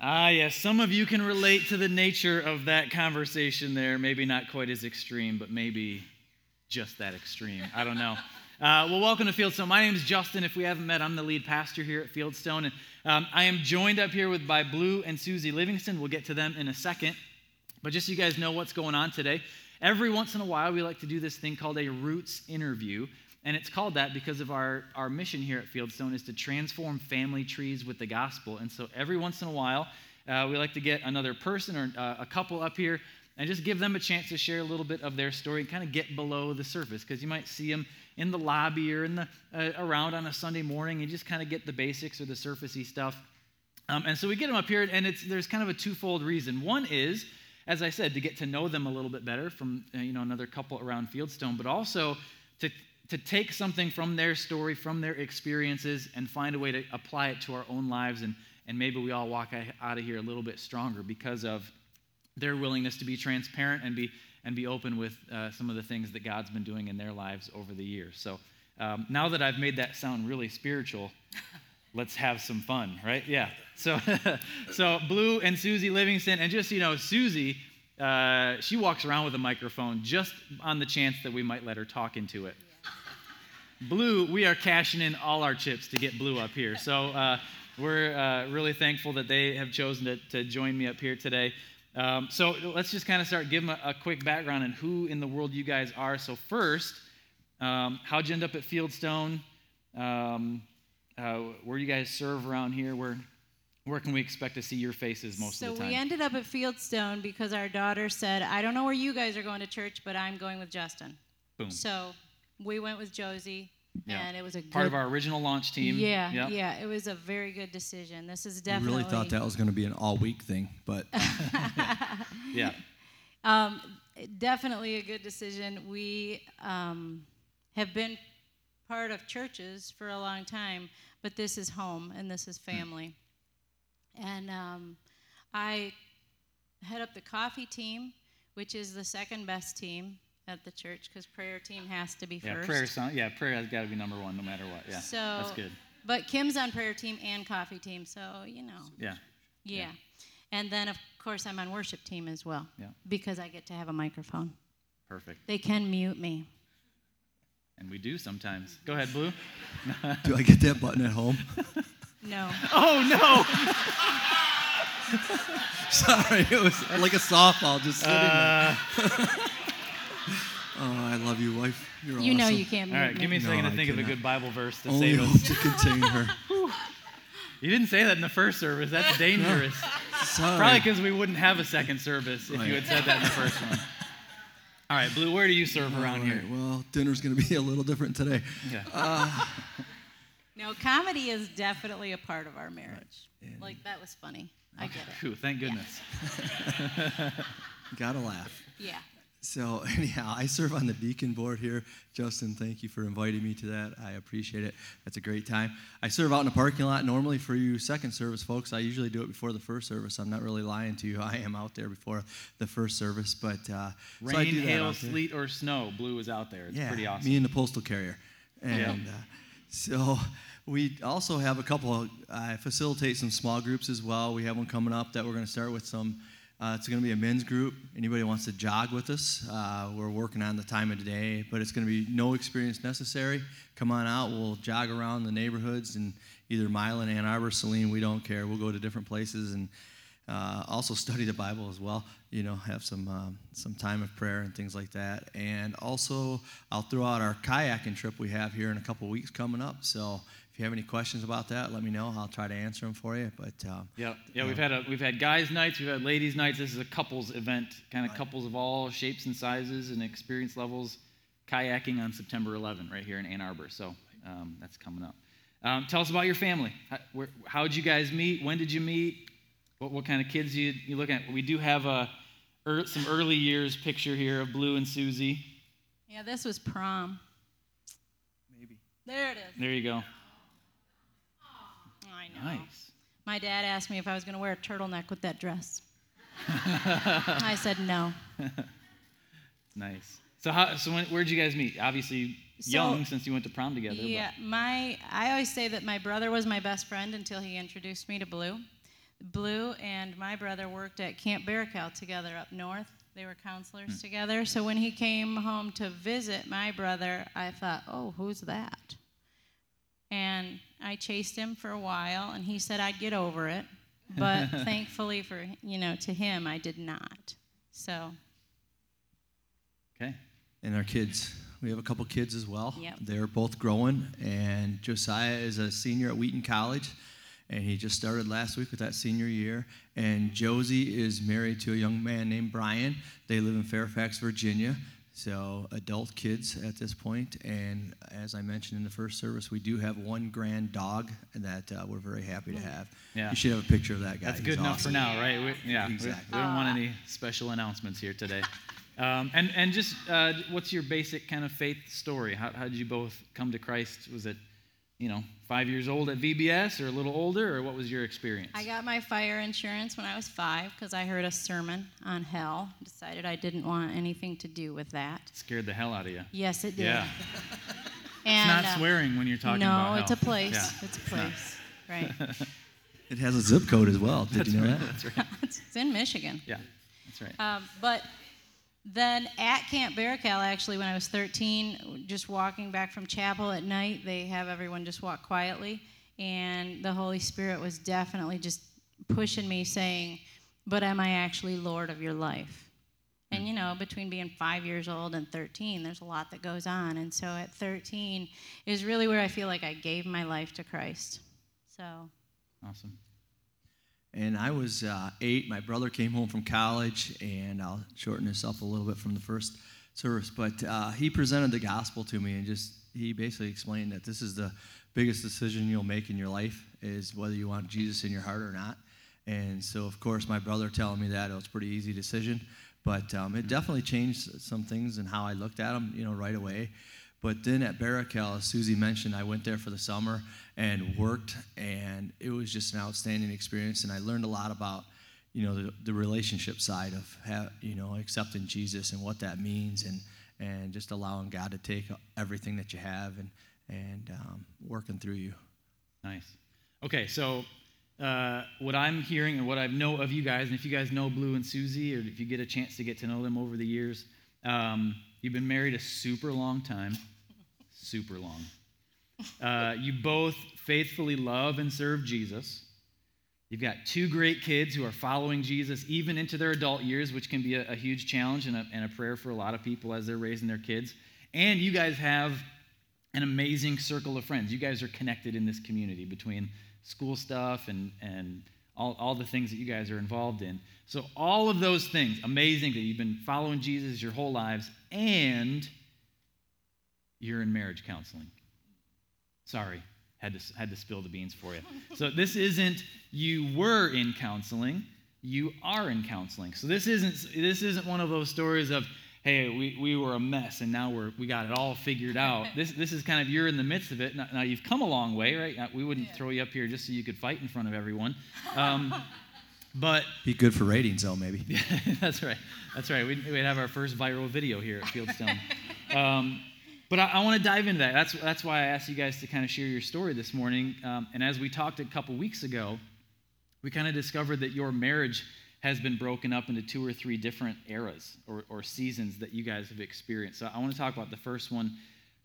Ah, yes, some of you can relate to the nature of that conversation there. Maybe not quite as extreme, but maybe just that extreme. I don't know. Uh, well, welcome to Fieldstone. My name is Justin. If we haven't met, I'm the lead pastor here at Fieldstone. And um, I am joined up here with by Blue and Susie Livingston. We'll get to them in a second. But just so you guys know what's going on today, every once in a while we like to do this thing called a Roots interview. And it's called that because of our, our mission here at Fieldstone is to transform family trees with the gospel. And so every once in a while, uh, we like to get another person or uh, a couple up here and just give them a chance to share a little bit of their story and kind of get below the surface because you might see them in the lobby or in the uh, around on a Sunday morning and just kind of get the basics or the surfacey stuff. Um, and so we get them up here, and it's there's kind of a twofold reason. One is, as I said, to get to know them a little bit better from uh, you know another couple around Fieldstone, but also to to take something from their story, from their experiences, and find a way to apply it to our own lives. And, and maybe we all walk out of here a little bit stronger because of their willingness to be transparent and be, and be open with uh, some of the things that God's been doing in their lives over the years. So um, now that I've made that sound really spiritual, let's have some fun, right? Yeah. So, so Blue and Susie Livingston, and just, you know, Susie, uh, she walks around with a microphone just on the chance that we might let her talk into it. Blue, we are cashing in all our chips to get Blue up here. So uh, we're uh, really thankful that they have chosen to, to join me up here today. Um, so let's just kind of start giving a, a, quick background on who in the world you guys are. So first, um, how'd you end up at Fieldstone? Um, uh, where you guys serve around here? Where where can we expect to see your faces most so of the time? So we ended up at Fieldstone because our daughter said, "I don't know where you guys are going to church, but I'm going with Justin." Boom. So we went with Josie, Yeah. and it was a good, Part of our original launch team. Yeah, Yep. yeah, it was a very good decision. This is We definitely really thought that was going to be an all week thing, but Yeah. Um, definitely a good decision. We um, have been part of churches for a long time, but this is home and this is family. And um, I head up the coffee team, which is the second best team at the church because prayer team has to be Yeah, first. prayer sound, yeah, prayer has got to be number one no matter what. Yeah, So, that's good. But Kim's on prayer team and coffee team, so you know. Yeah, Yeah. And then, of course, I'm on worship team as well. Yeah. Because I get to have a microphone. perfect. They can mute me. And we do sometimes. Go ahead, Blue. do I get that button at home? No. Oh no! Sorry, it was like a softball just sitting Uh, there. Oh, I love you, wife. You're You know awesome. you can't all mute me. give me a No, second to think of a good Bible verse to Only say hope to contain her. You didn't say that in the first service. That's dangerous. Sorry. Probably because we wouldn't have a second service if Right. you had said that in the first one. All right, Blue, where do you serve All around right, here? Well, dinner's going to be a little different today. Yeah. Uh, no, comedy is definitely a part of our marriage. Like, that was funny. I get it. Phew, thank goodness. Gotta laugh. Yeah. So anyhow, I serve on the deacon board here. Justin, thank you for inviting me to that. I appreciate it. That's a great time. I serve out in the parking lot normally for you second service folks. I usually do it before the first service. I'm not really lying to you. I am out there before the first service, but uh, so I Rain, do that hail, sleet, or snow, Blue is out there. It's yeah, pretty awesome. Me and the postal carrier. And uh, so we also have a couple I facilitate some small groups as well. We have one coming up that we're going to start with some, uh, it's going to be a men's group. Anybody wants to jog with us? Uh, we're working on the time of day, but it's going to be no experience necessary. Come on out. We'll jog around the neighborhoods and either Milan, Ann Arbor, Saline, we don't care. We'll go to different places and uh, also study the Bible as well. You know, have some um, some time of prayer and things like that. And also, I'll throw out our kayaking trip we have here in a couple weeks coming up. So if you have any questions about that, let me know. I'll try to answer them for you. But um, Yeah, yeah. We've had a we've had guys' nights, we've had ladies' nights. This is a couples event, kind of couples of all shapes and sizes and experience levels, kayaking on September 11, right here in Ann Arbor. So um, that's coming up. Um, tell us about your family. How, where, how'd you guys meet? When did you meet? What, what kind of kids you you look at? We do have a er, some early years picture here of Blue and Susie. Yeah, this was prom. maybe. There it is. There you go. I know. Nice. My dad asked me if I was going to wear a turtleneck with that dress. I said no. Nice. So how? So when, where'd you guys meet? Obviously So- young, since you went to prom together. but- Yeah, my I always say that my brother was my best friend until he introduced me to Blue. Blue and my brother worked at Camp Barakel together up north. They were counselors hmm. together. So when he came home to visit my brother, I thought, oh, who's that? And I chased him for a while, and he said I'd get over it. But thankfully for, you know, to him, I did not. So, Okay. And our kids, we have a couple kids as well. Yep. They're both growing, and Josiah is a senior at Wheaton College, and he just started last week with that senior year. And Josie is married to a young man named Brian. They live in Fairfax, Virginia. So adult kids at this point, and as I mentioned in the first service, we do have one grand dog that uh, we're very happy to have. Yeah. You should have a picture of that guy. That's He's good enough awesome. for now, right? We, yeah, we- Exactly. we, don't want any special announcements here today. Um, and and just uh, what's your basic kind of faith story? How, how did you both come to Christ? Was it, you know, five years old at VBS or a little older, or what was your experience? I got my fire insurance when I was five because I heard a sermon on hell. Decided I didn't want anything to do with that. Scared the hell out of you. Yes, it did. Yeah. And, it's not uh, swearing when you're talking no, about it's a place. Yeah. It's a place. Right. It has a zip code as well. Did you know that? That's right. it's in Michigan. Yeah, that's right. Um, but then at Camp Barakel, actually, when I was 13, just walking back from chapel at night, they have everyone just walk quietly. And the Holy Spirit was definitely just pushing me, saying, But am I actually Lord of your life? And you know, between being five years old and 13, there's a lot that goes on. And so at 13 is really where I feel like I gave my life to Christ. So, Awesome. And I was uh, eight. My brother came home from college, and I'll shorten this up a little bit from the first service. But uh, he presented the gospel to me, and just he basically explained that this is the biggest decision you'll make in your life is whether you want Jesus in your heart or not. And so, of course, my brother telling me that it was a pretty easy decision, but um, it definitely changed some things and how I looked at him, you know, right away. But then at Barakel, as Susie mentioned, I went there for the summer and worked, and it was just an outstanding experience. And I learned a lot about, you know, the, the relationship side of, ha- you know, accepting Jesus and what that means, and and just allowing God to take everything that you have and and um, working through you. Nice. Okay, so uh, what I'm hearing and what I know of you guys, and if you guys know Blue and Susie, or if you get a chance to get to know them over the years, um, you've been married a super long time, super long. Uh, you both faithfully love and serve Jesus. You've got two great kids who are following Jesus even into their adult years, which can be a, a huge challenge and a, and a prayer for a lot of people as they're raising their kids. And you guys have an amazing circle of friends. You guys are connected in this community between school stuff and, and all, all the things that you guys are involved in. So, all of those things, amazing that you've been following Jesus your whole lives, and you're in marriage counseling. Sorry, had to, had to spill the beans for you. So, this isn't you were in counseling, you are in counseling. So, this isn't, this isn't one of those stories of, hey, we, we were a mess and now we're, we got it all figured out. This, this is kind of, you're in the midst of it. Now, now you've come a long way, right? Uh, We wouldn't throw you up here just so you could fight in front of everyone. Um, but Be good for ratings, though, maybe. yeah, that's right. That's right. We'd, we'd have our first viral video here at Fieldstone. um, but I, I want to dive into that. That's, that's why I asked you guys to kind of share your story this morning. Um, and as we talked a couple weeks ago, we kind of discovered that your marriage has been broken up into two or three different eras or, or seasons that you guys have experienced. So I want to talk about the first one,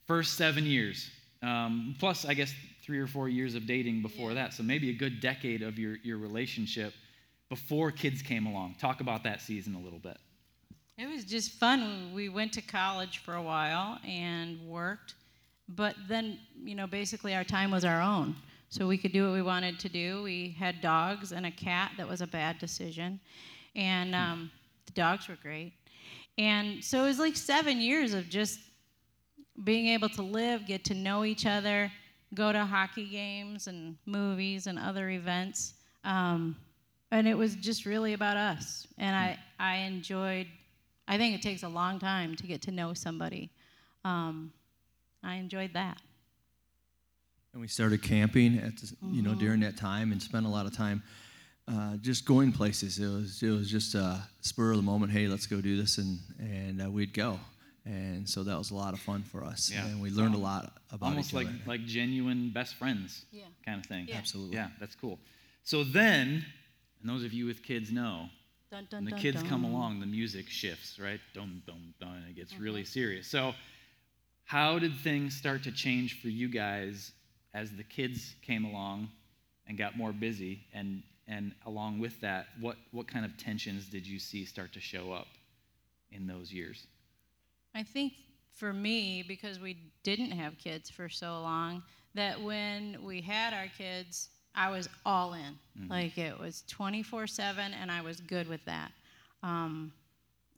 first seven years, um, plus I guess three or four years of dating before that. So maybe a good decade of your, your relationship before kids came along. Talk about that season a little bit. It was just fun. We went to college for a while and worked, but then, you know, basically our time was our own. So we could do what we wanted to do. We had dogs and a cat that was a bad decision. And um, the dogs were great. And so it was like seven years of just being able to live, get to know each other, go to hockey games and movies and other events. Um, and it was just really about us. And I, I enjoyed, I think it takes a long time to get to know somebody. Um, I enjoyed that. And we started camping at the, you know during that time and spent a lot of time uh, just going places. It was it was just a spur of the moment. Hey, let's go do this, and and uh, we'd go. And so that was a lot of fun for us, Yeah. and we learned a lot about Almost each like, other. like genuine best friends Yeah. kind of thing. Yeah. Absolutely. Yeah, that's cool. So then And those of you with kids know Dun, dun, when the dun, kids come along, the music shifts, right? Dum, dum, dum, and it gets really mm-hmm. serious. So, how did things start to change for you guys as the kids came along and got more busy? And, and along with that, what, what kind of tensions did you see start to show up in those years? I think for me, because we didn't have kids for so long, that when we had our kids, I was all in. Like it was 24 7, and I was good with that. Um,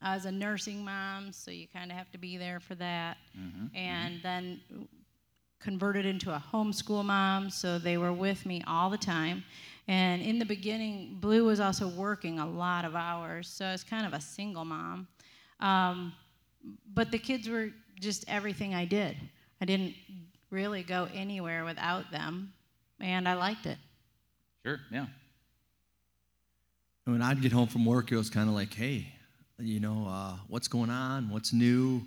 I was a nursing mom, so you kind of have to be there for that. And then converted into a homeschool mom, so they were with me all the time. And in the beginning, Blue was also working a lot of hours, so I was kind of a single mom. Um, but the kids were just everything I did. I didn't really go anywhere without them, and I liked it. Sure, yeah. when I'd get home from work, it was kind of like, hey, you know, uh, what's going on? What's new?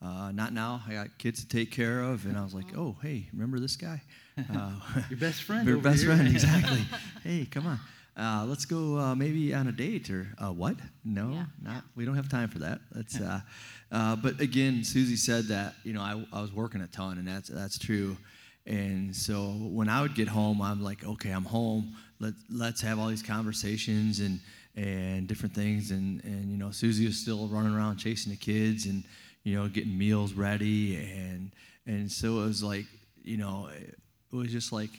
Uh, not now. I got kids to take care of, and I was like, oh, hey, remember this guy? Uh, Your best friend. Your best here. friend, exactly. hey, come on. Uh, let's go uh, maybe on a date or uh, what? No, Yeah. not. We don't have time for that. That's. Uh, uh, but again, Susie said that you know I, I was working a ton, and that's that's true. And so when I would get home, I'm like, okay, I'm home. Let let's have all these conversations and and different things. And and you know, Susie was still running around chasing the kids and you know getting meals ready and and so it was like you know it was just like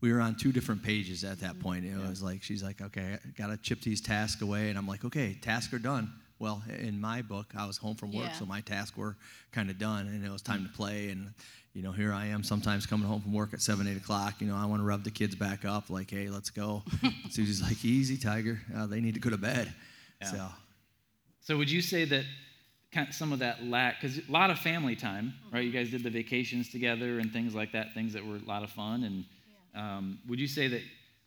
we were on two different pages at that point. It was like she's like, okay, I gotta chip these tasks away, and I'm like, okay, tasks are done. Well, in my book, I was home from work, Yeah. so my tasks were kind of done, and it was time to play. And you know, here I am, sometimes coming home from work at seven, eight o'clock. You know, I want to rub the kids back up, like, hey, let's go. Susie's like, easy, Tiger. Uh, they need to go to bed. Yeah. So So would you say that kind of some of that lack, because a lot of family time, right? You guys did the vacations together and things like that, things that were a lot of fun. And um, would you say that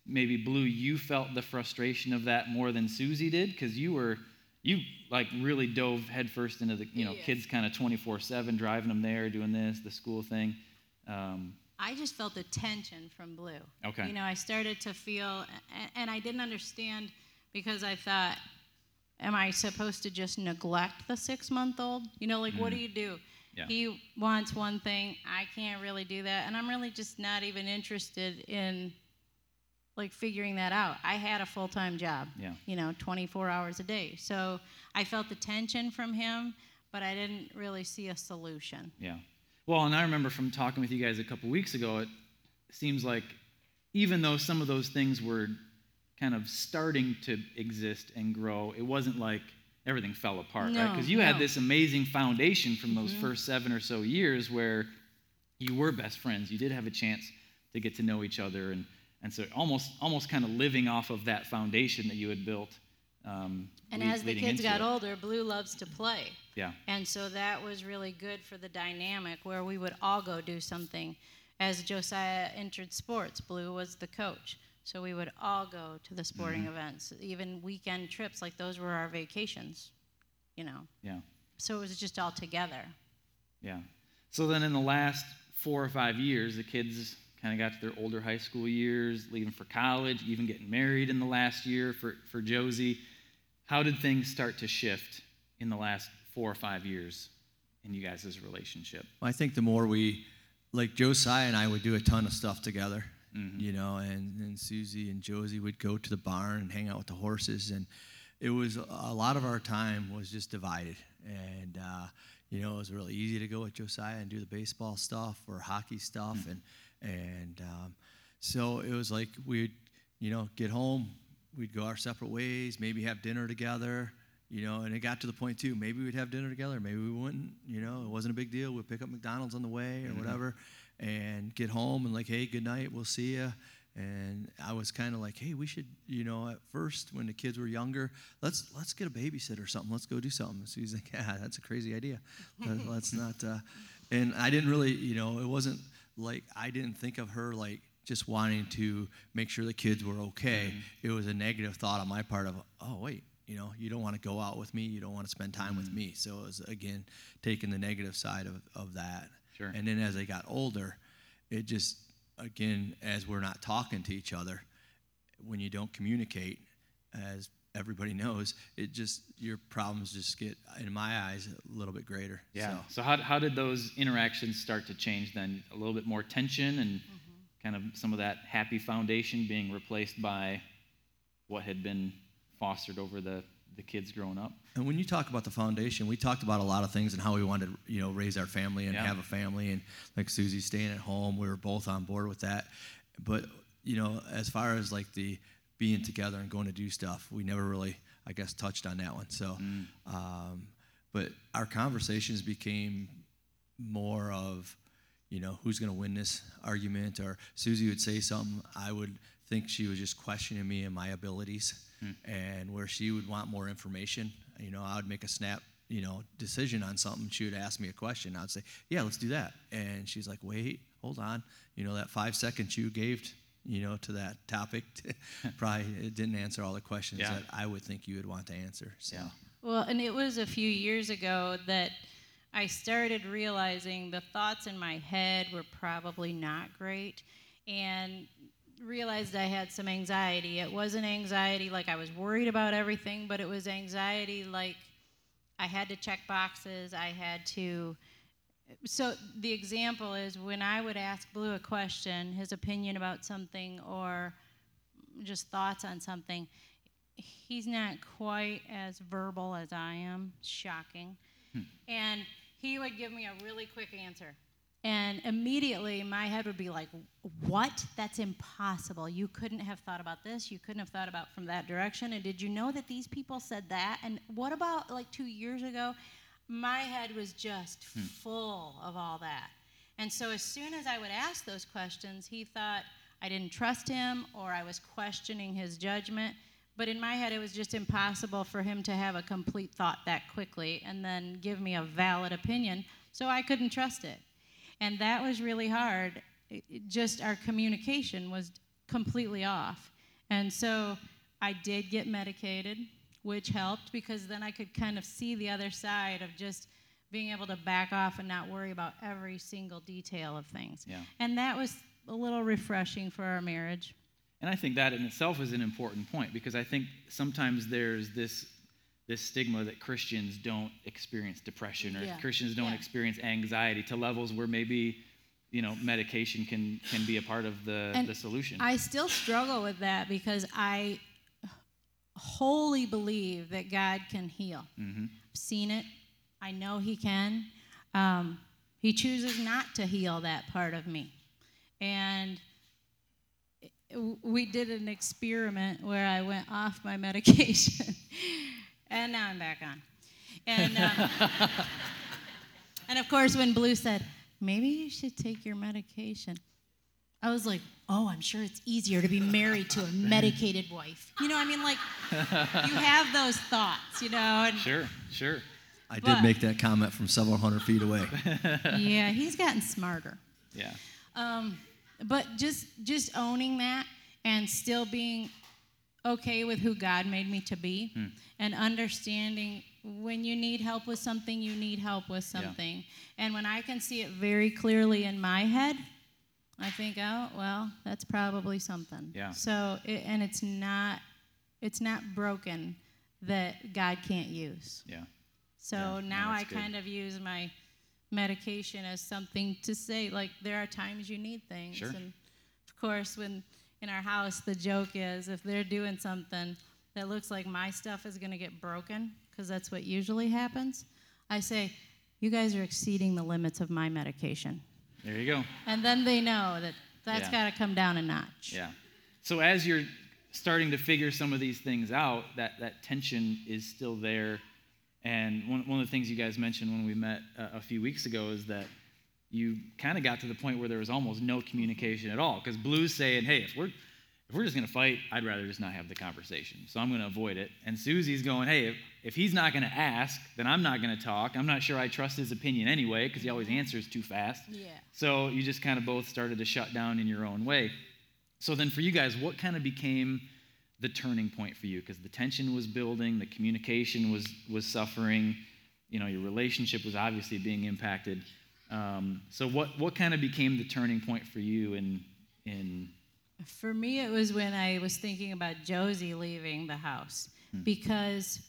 maybe Blue, you felt the frustration of that more than Susie did? Because you were, you like really dove headfirst into the, you know, Yeah. kids kind of 24 7, driving them there, doing this, the school thing. Um, I just felt the tension from Blue. Okay. You know, I started to feel, and I didn't understand because I thought, am I supposed to just neglect the six month old? You know, like, what do you do? Mm. Yeah. He wants one thing, I can't really do that, and I'm really just not even interested in like figuring that out. I had a full time job, Yeah. you know, 24 hours a day. So I felt the tension from him, but I didn't really see a solution. Yeah. Well, and I remember from talking with you guys a couple weeks ago, it seems like even though some of those things were kind of starting to exist and grow, it wasn't like everything fell apart, right? Because you had this amazing foundation from those mm-hmm. first seven or so years where you were best friends. You did have a chance to get to know each other, and and so almost almost kind of living off of that foundation that you had built. Um, And as the kids got it. older, Blue loves to play. yeah, And so that was really good for the dynamic where we would all go do something. As Josiah entered sports, Blue was the coach. So we would all go to the sporting Mm-hmm. events, even weekend trips, like those were our vacations, you know. yeah. So it was just all together. Yeah. So then in the last four or five years, the kids kind of got to their older high school years, leaving for college, even getting married in the last year for, for Josie. How did things start to shift in the last four or five years in you guys' relationship? I think the more we, like Josiah and I would do a ton of stuff together, Mm-hmm. you know, and, and Susie and Josie would go to the barn and hang out with the horses. And it was a lot of our time was just divided. And, uh, you know, it was really easy to go with Josiah and do the baseball stuff or hockey stuff. Mm. And, and um, so it was like we'd, you know, get home, we'd go our separate ways, maybe have dinner together, you know, and it got to the point too. Maybe we'd have dinner together, maybe we wouldn't. You know, it wasn't a big deal. We'd pick up McDonald's on the way or whatever, and get home and like, hey, good night, we'll see you. And I was kind of like, hey, we should, you know, at first when the kids were younger, let's let's get a babysitter or something. Let's go do something. So he's like, yeah, that's a crazy idea. Let- let's not. Uh, and I didn't really, you know, it wasn't like I didn't think of her like just wanting to make sure the kids were okay. It was a negative thought on my part of, oh wait, you know, you don't want to go out with me, you don't want to spend time with me. So it was again taking the negative side of, of that. Sure. And then as they got older, it just again as we're not talking to each other, when you don't communicate, as everybody knows, it just your problems just get, in my eyes, a little bit greater. Yeah. So, So, how, how did those interactions start to change then? A little bit more tension and mm-hmm. kind of some of that happy foundation being replaced by what had been fostered over the, the kids growing up? and when you talk about the foundation, we talked about a lot of things and how we wanted, to, you know, raise our family and Yeah. have a family, and like Susie staying at home, we were both on board with that. But you know, as far as like the being together and going to do stuff, we never really, I guess, touched on that one. So, um, but our conversations became more of, you know, who's going to win this argument, or Susie would say something, I would think she was just questioning me and my abilities, hmm. and where she would want more information, you know, I would make a snap, you know, decision on something. She would ask me a question. I'd say, yeah, let's do that, and she's like, wait, hold on, you know, that five seconds you gave. You know, to that topic, probably it didn't answer all the questions Yeah. that I would think you would want to answer. So. Yeah. Well, and it was a few years ago that I started realizing the thoughts in my head were probably not great and realized I had some anxiety. It wasn't anxiety like I was worried about everything, but it was anxiety like I had to check boxes, I had to so the example is when I would ask Blue a question, his opinion about something or just thoughts on something, he's not quite as verbal as I am. Shocking. Hmm. And he would give me a really quick answer. And immediately my head would be like, What? That's impossible. You couldn't have thought about this. You couldn't have thought about from that direction. And did you know that these people said that? And what about like two years ago? My head was just hmm. full of all that. And so as soon as I would ask those questions, he thought I didn't trust him or I was questioning his judgment. But in my head, it was just impossible for him to have a complete thought that quickly and then give me a valid opinion. So I couldn't trust it. And that was really hard. It- just our communication was completely off. And so I did get medicated, which helped because then I could kind of see the other side of just being able to back off and not worry about every single detail of things. Yeah. And that was a little refreshing for our marriage. And I think that in itself is an important point because I think sometimes there's this this stigma that Christians don't experience depression or Yeah. Christians don't Yeah. experience anxiety to levels where maybe you know medication can can be a part of the And the solution. I still struggle with that because I wholly believe that God can heal. Mhm. I've seen it. I know He can. Um, he chooses not to heal that part of me. And we did an experiment where I went off my medication, and now I'm back on. And, um, and of course, when Blue said, maybe you should take your medication, I was like, oh, I'm sure it's easier to be married to a medicated wife. You know, I mean, like, you have those thoughts, you know, and Sure, sure. I did But- make that comment from several hundred feet away. yeah, he's gotten smarter. Yeah. Um, but just just owning that and still being okay with who God made me to be, hmm. and understanding when you need help with something, you need help with Yeah. something. And when I can see it very clearly in my head, I think, oh well, that's probably something. Yeah. So it, and it's not it's not broken that God can't use. Yeah. So Yeah, no, now I good. kind of use my medication as something to say, like, there are times you need things. Sure. And of course, when in our house, the joke is if they're doing something that looks like my stuff is going to get broken, because that's what usually happens, I say, you guys are exceeding the limits of my medication. There you go. And then they know that that's Yeah. got to come down a notch. Yeah. So as you're starting to figure some of these things out, that, that tension is still there. And one, one of the things you guys mentioned when we met a, a few weeks ago is that you kind of got to the point where there was almost no communication at all. Because Blue's saying, hey, if we're if we're just gonna fight, I'd rather just not have the conversation. So I'm gonna avoid it. And Susie's going, hey, if, if he's not gonna ask, then I'm not gonna talk. I'm not sure I trust his opinion anyway, because he always answers too fast. Yeah. So you just kind of both started to shut down in your own way. So then for you guys, what kind of became the turning point for you? Because the tension was building, the communication was was suffering, you know, your relationship was obviously being impacted. Um, so what what kind of became the turning point for you in in For me, it was when I was thinking about Josie leaving the house because,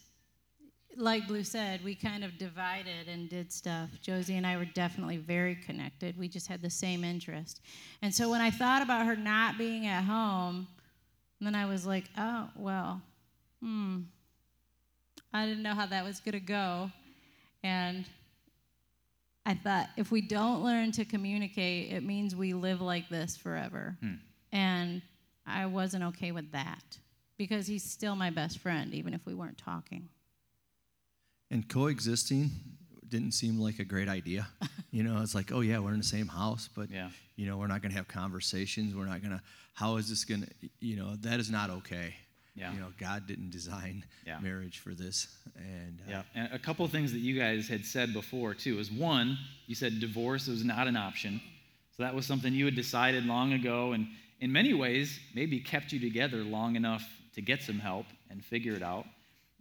like Blue said, we kind of divided and did stuff. Josie and I were definitely very connected. We just had the same interest. And so when I thought about her not being at home, then I was like, oh, well, hmm. I didn't know how that was going to go. And I thought if we don't learn to communicate, it means we live like this forever. Hmm. And I wasn't okay with that because he's still my best friend, even if we weren't talking. And coexisting didn't seem like a great idea. you know, it's like, oh yeah, we're in the same house, but Yeah. you know, we're not going to have conversations. We're not going to. How is this going to? You know, that is not okay. Yeah. You know, God didn't design Yeah. marriage for this, and uh, Yeah, and a couple of things that you guys had said before too is one, you said divorce was not an option, so that was something you had decided long ago, and in many ways maybe kept you together long enough to get some help and figure it out.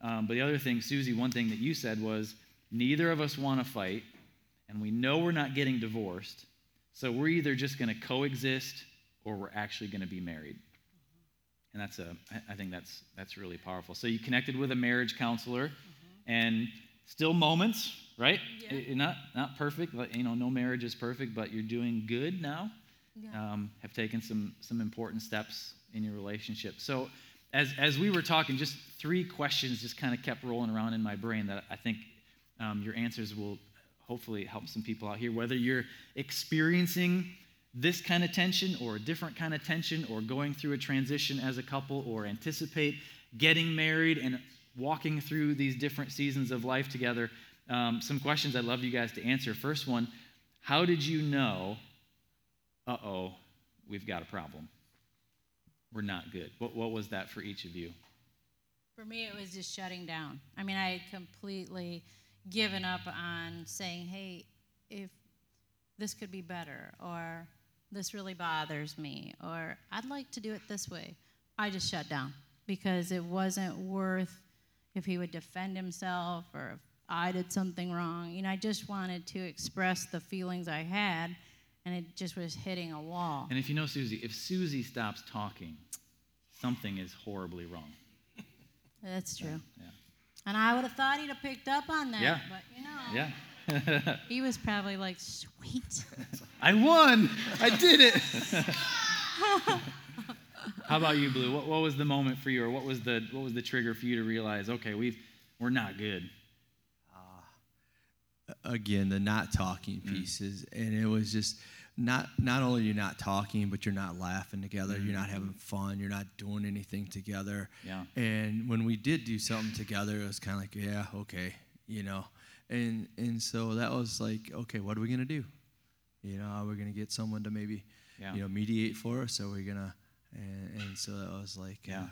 Um, but the other thing, Susie, one thing that you said was neither of us want to fight, and we know we're not getting divorced, so we're either just going to coexist or we're actually going to be married and that's a i think that's that's really powerful. So you connected with a marriage counselor and still moments right? Yeah. I- I- not not perfect but you know no marriage is perfect but you're doing good now. Um, have taken some some important steps in your relationship. So as as we were talking just three questions just kind of kept rolling around in my brain that i think um, your answers will hopefully help some people out here. Whether you're experiencing this kind of tension or a different kind of tension or going through a transition as a couple or anticipate getting married and walking through these different seasons of life together um, some questions i'd love you guys to answer. First one how did you know uh-oh we've got a problem. We're not good. What, what was that for each of you? For me, it was just shutting down. I mean, I had completely given up on saying, hey, if this could be better, or this really bothers me, or I'd like to do it this way. I just shut down because it wasn't worth if he would defend himself or if I did something wrong. You know, I just wanted to express the feelings I had, and it just was hitting a wall. and if you know susie if susie stops talking something is horribly wrong That's true. yeah And I would have thought he'd have picked up on that, Yeah. but you know. yeah He was probably like, sweet. I won. I did it. How about you, Blue? What, what was the moment for you, or what was the what was the trigger for you to realize, okay, we've we're not good. again the not talking Mm. pieces and it was just not not only you're not talking but you're not laughing together you're not having fun you're not doing anything together Mm-hmm. Yeah. and when we did do something together it was kind of like yeah okay you know and and so that was like okay what are we gonna do you know are we gonna get someone to maybe Yeah. you know mediate for us are we gonna and, and so that was like Yeah. uh,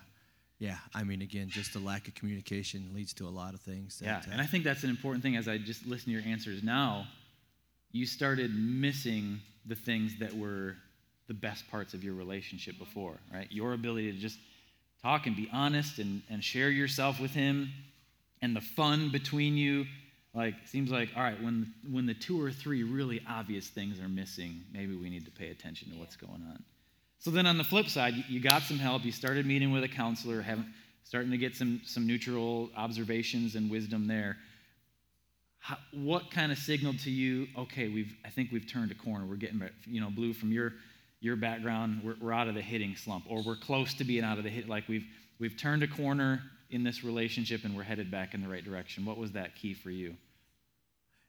yeah i mean again just the lack of communication leads to a lot of things that, Yeah, uh, and I think that's an important thing. As I just listen to your answers now, you started missing the things that were the best parts of your relationship before, right? Your ability to just talk and be honest and, and share yourself with him, and the fun between you. Like seems like all right when when the two or three really obvious things are missing, maybe we need to pay attention to what's going on. So then on the flip side, you, got some help. You started meeting with a counselor, having, starting to get some, some neutral observations and wisdom there. How, what kind of signaled to you, okay, we've, I think we've turned a corner. We're getting, you know, Blue, from your, your background, we're, we're out of the hitting slump, or we're close to being out of the hit, like we've, we've turned a corner in this relationship and we're headed back in the right direction. What was that key for you?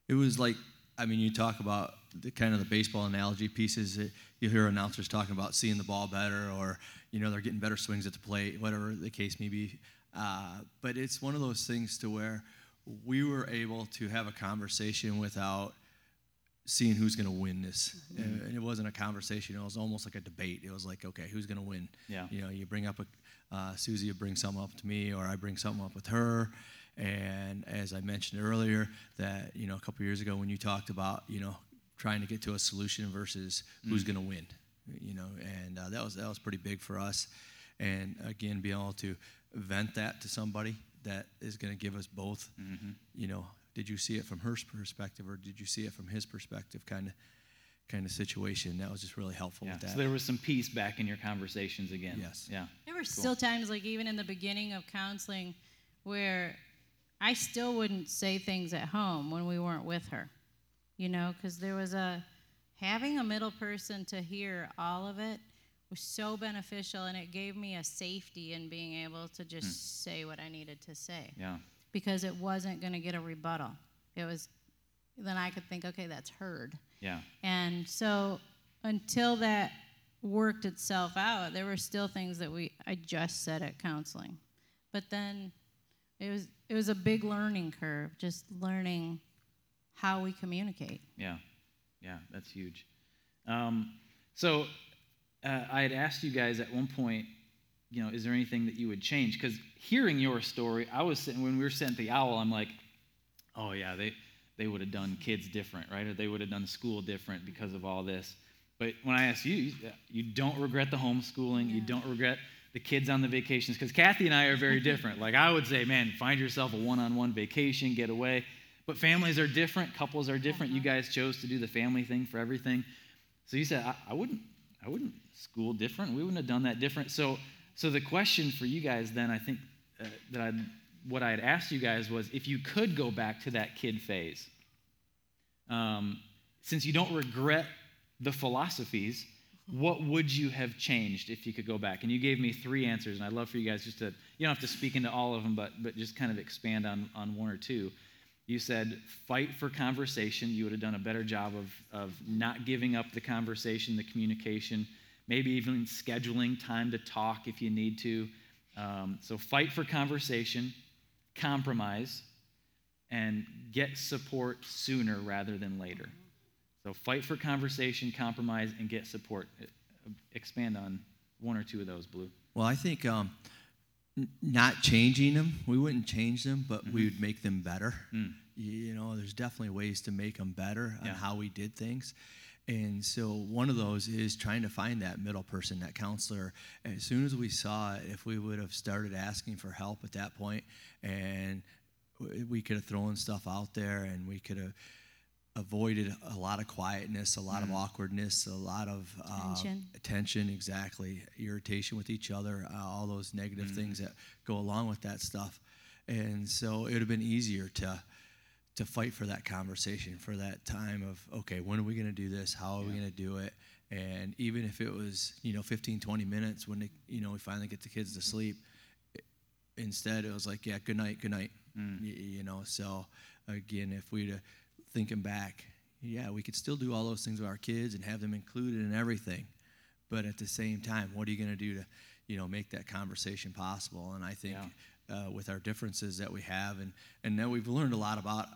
It was like, I mean, you talk about the kind of the baseball analogy pieces. That you hear announcers talking about seeing the ball better, or you know they're getting better swings at the plate, whatever the case may be. Uh, but it's one of those things to where we were able to have a conversation without seeing who's going to win this. And it wasn't a conversation; it was almost like a debate. It was like, okay, who's going to win? Yeah. You know, you bring up a uh, Susie would bring something up to me, or I bring something up with her. And as I mentioned earlier, that you know a couple years ago when you talked about you know trying to get to a solution versus who's going to win, you know, and uh, that was that was pretty big for us. And again, being able to vent that to somebody that is going to give us both, you know, did you see it from her perspective or did you see it from his perspective? Kind of, kind of situation. That was just really helpful Yeah. with that. So there was some peace back in your conversations again. Yes. Yeah. There were still times, like even in the beginning of counseling, where I still wouldn't say things at home when we weren't with her, you know, because there was a having a middle person to hear all of it was so beneficial, and it gave me a safety in being able to just hmm. say what I needed to say Yeah. because it wasn't going to get a rebuttal. It was then I could think, okay, that's heard. Yeah. And so until that worked itself out, there were still things that we I just said at counseling. But then it was it was a big learning curve, just learning how we communicate. Yeah, yeah, that's huge. Um, so uh, I had asked you guys at one point, you know, is there anything that you would change? Because hearing your story, I was sitting when we were sitting at the owl, I'm like, oh yeah, they they would have done kids different, right? Or they would have done school different because of all this. But when I ask you, you, don't regret the homeschooling, you don't regret the kids on the vacations, because Kathy and I are very different. Like I would say, man, find yourself a one-on-one vacation, get away. But families are different, couples are different. You guys chose to do the family thing for everything. So you said, I, I wouldn't, I wouldn't school different. We wouldn't have done that different. So, so the question for you guys then, I think uh, that I, what I had asked you guys was, if you could go back to that kid phase, um, since you don't regret the philosophies, what would you have changed if you could go back? And you gave me three answers, and I'd love for you guys just to, you don't have to speak into all of them, but, but just kind of expand on, on one or two. You said fight for conversation. You would have done a better job of, of not giving up the conversation, the communication, maybe even scheduling time to talk if you need to. Um, so fight for conversation, compromise, and get support sooner rather than later. So fight for conversation, compromise, and get support. Expand on one or two of those, Blue. Well, I think um, n- not changing them, we wouldn't change them, but we would make them better. Mm. You, you know, there's definitely ways to make them better on how we did things. And so one of those is trying to find that middle person, that counselor. And as soon as we saw it, if we would have started asking for help at that point, and we could have thrown stuff out there, and we could have avoided a lot of quietness, a lot of awkwardness, a lot of uh, Tension. tension, exactly, irritation with each other, uh, all those negative things that go along with that stuff. And so it would have been easier to to fight for that conversation, for that time of okay, when are we going to do this? How are we going to do it? And even if it was you know 15, 20 minutes when they, you know we finally get the kids to sleep, it- instead it was like yeah, good night, good night. Y- you know, so again, if we'd have thinking back, yeah, we could still do all those things with our kids and have them included in everything. But at the same time, what are you going to do to, you know, make that conversation possible? And I think uh, with our differences that we have, and and now we've learned a lot about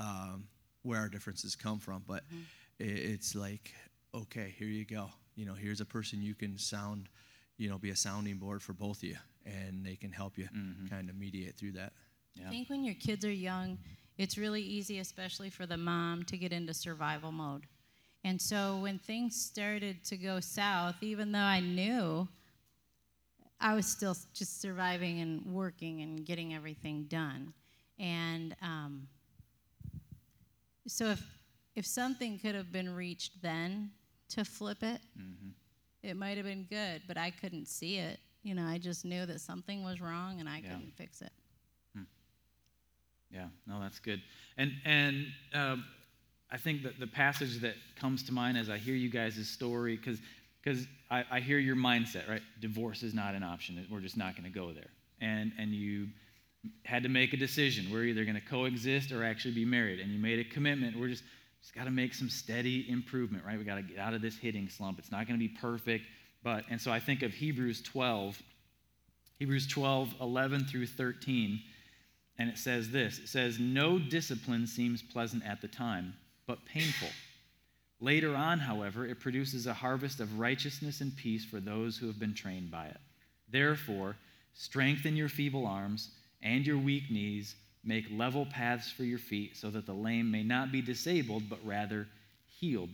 um, where our differences come from. But i it's like, okay, here you go. You know, here's a person you can sound, you know, be a sounding board for both of you, and they can help you kind of mediate through that. Yeah. I think when your kids are young, it's really easy, especially for the mom, to get into survival mode. And so when things started to go south, even though I knew I was still just surviving and working and getting everything done. And um, so if if something could have been reached then to flip it, it might have been good, but I couldn't see it. You know, I just knew that something was wrong and I Yeah. couldn't fix it. Yeah, no, that's good. And and um, I think that the passage that comes to mind as I hear you guys' story, because because I, I hear your mindset, right? Divorce is not an option. We're just not going to go there. And and you had to make a decision. We're either going to coexist or actually be married. And you made a commitment. We're just just got to make some steady improvement, right? We got to get out of this hitting slump. It's not going to be perfect, but and so I think of Hebrews 12, Hebrews 12, 11 through 13. And it says this it says, No discipline seems pleasant at the time, but painful. Later on, however, it produces a harvest of righteousness and peace for those who have been trained by it. Therefore, strengthen your feeble arms and your weak knees, make level paths for your feet, so that the lame may not be disabled, but rather healed.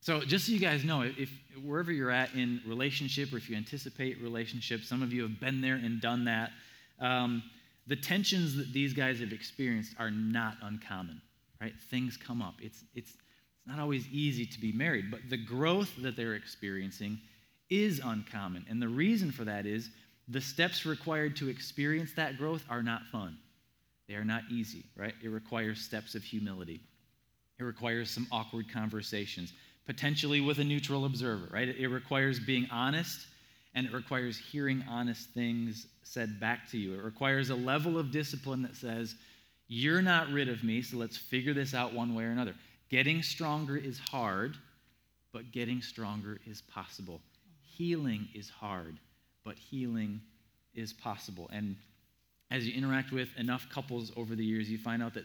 So, just so you guys know, if wherever you're at in relationship, or if you anticipate relationship, some of you have been there and done that. Um, the tensions that these guys have experienced are not uncommon, right? Things come up. It's it's it's not always easy to be married, but the growth that they're experiencing is uncommon. And the reason for that is the steps required to experience that growth are not fun. They are not easy, right? It requires steps of humility. It requires some awkward conversations, potentially with a neutral observer, right? It requires being honest and it requires hearing honest things said back to you. It requires a level of discipline that says, You're not rid of me, so let's figure this out one way or another. Getting stronger is hard, but getting stronger is possible. Healing is hard, but healing is possible. And as you interact with enough couples over the years, you find out that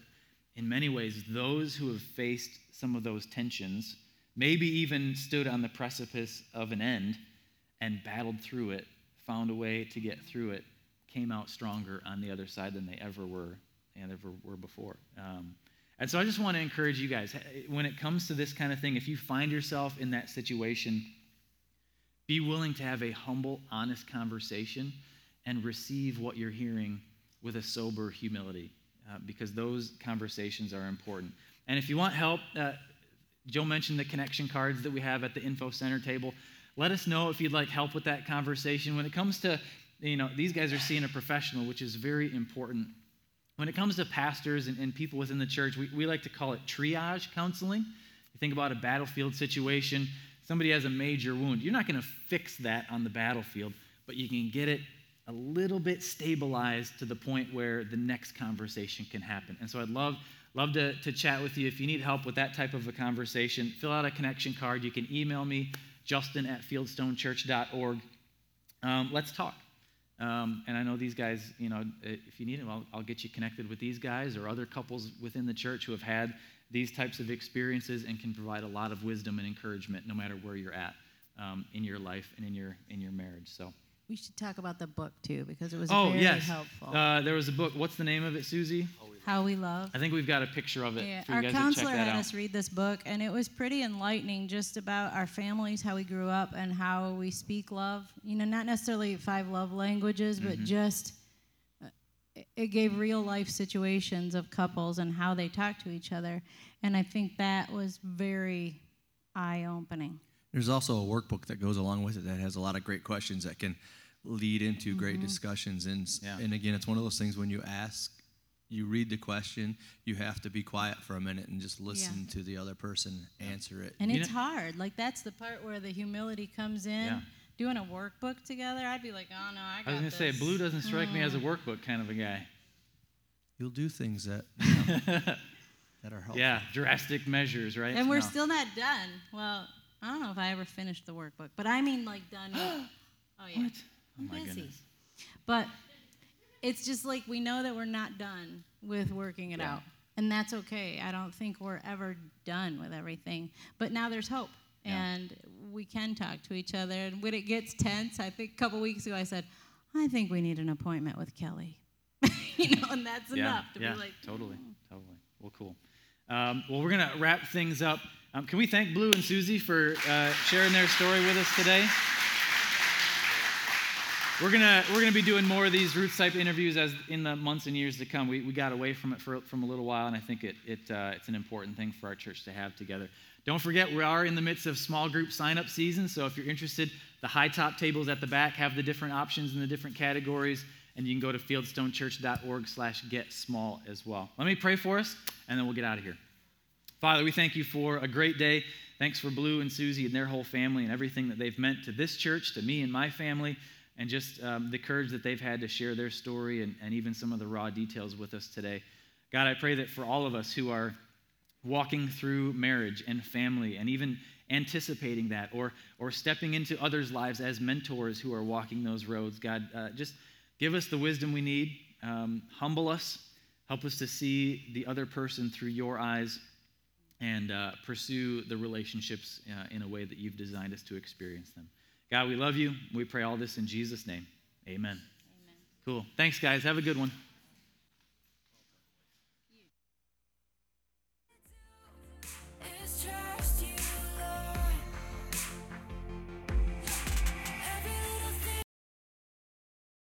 in many ways, those who have faced some of those tensions, maybe even stood on the precipice of an end and battled through it, found a way to get through it, came out stronger on the other side than they ever were and ever were before. Um, and so I just want to encourage you guys when it comes to this kind of thing, if you find yourself in that situation, be willing to have a humble, honest conversation and receive what you're hearing with a sober humility uh, because those conversations are important. And if you want help, uh, Joe mentioned the connection cards that we have at the info center table. Let us know if you'd like help with that conversation. When it comes to, you know, these guys are seeing a professional, which is very important. When it comes to pastors and, and people within the church, we, we like to call it triage counseling. You think about a battlefield situation, somebody has a major wound. You're not going to fix that on the battlefield, but you can get it a little bit stabilized to the point where the next conversation can happen. And so I'd love love to, to chat with you. If you need help with that type of a conversation, fill out a connection card. You can email me, justin at fieldstonechurch.org. Um, let's talk. Um, and I know these guys, you know, if you need them, I'll, I'll get you connected with these guys or other couples within the church who have had these types of experiences and can provide a lot of wisdom and encouragement no matter where you're at um, in your life and in your in your marriage. So we should talk about the book too because it was oh, very yes. helpful. Uh, there was a book. What's the name of it, Susie? How we love. I think we've got a picture of it. Yeah, for you our guys counselor to check that had out. us read this book, and it was pretty enlightening just about our families, how we grew up, and how we speak love. You know, not necessarily five love languages, but Mhm. just it- it gave real life situations of couples and how they talk to each other. And I think that was very eye opening. There's also a workbook that goes along with it that has a lot of great questions that can lead into great mm-hmm. discussions. And Yeah. and again, it's one of those things when you ask, you read the question, you have to be quiet for a minute and just listen to the other person answer it. And You it's know- hard. Like that's the part where the humility comes in. Yeah. Doing a workbook together, I'd be like, oh no, I got I was going to say. Blue doesn't strike me as a hmm. workbook kind of a guy. You'll do things that you know, that are helpful. yeah, drastic measures, right? And we're No. still not done. Well, I don't know if I ever finished the workbook, but I mean like done. with, oh yeah. What? Oh I'm my busy. goodness. But it's just like we know that we're not done with working it Yeah. out. And that's okay. I don't think we're ever done with everything. But now there's hope. And we can talk to each other. And when it gets tense, I think a couple weeks ago I said, I think we need an appointment with Kelly. you know, and that's yeah, enough to yeah, be like, totally, totally. Well, cool. Um, well, we're going to wrap things up. Um, can we thank Blue and Susie for uh, sharing their story with us today? We're gonna we're gonna be doing more of these roots type interviews as in the months and years to come. We, we got away from it for from a little while, and I think it, it uh, it's an important thing for our church to have together. Don't forget, we are in the midst of small group sign up season, so if you're interested, the high top tables at the back have the different options and the different categories, and you can go to fieldstonechurch.org/slash get small as well. Let me pray for us, and then we'll get out of here. Father, we thank you for a great day. Thanks for Blue and Susie and their whole family and everything that they've meant to this church, to me and my family, and just um, the courage that they've had to share their story and, and even some of the raw details with us today. God, I pray that for all of us who are walking through marriage and family and even anticipating that or, or stepping into others' lives as mentors who are walking those roads, God, uh, just give us the wisdom we need, um, humble us, help us to see the other person through your eyes and uh, pursue the relationships uh, in a way that you've designed us to experience them. God, we love you. We pray all this in Jesus' name. Amen. Amen. Cool. Thanks, guys. Have a good one.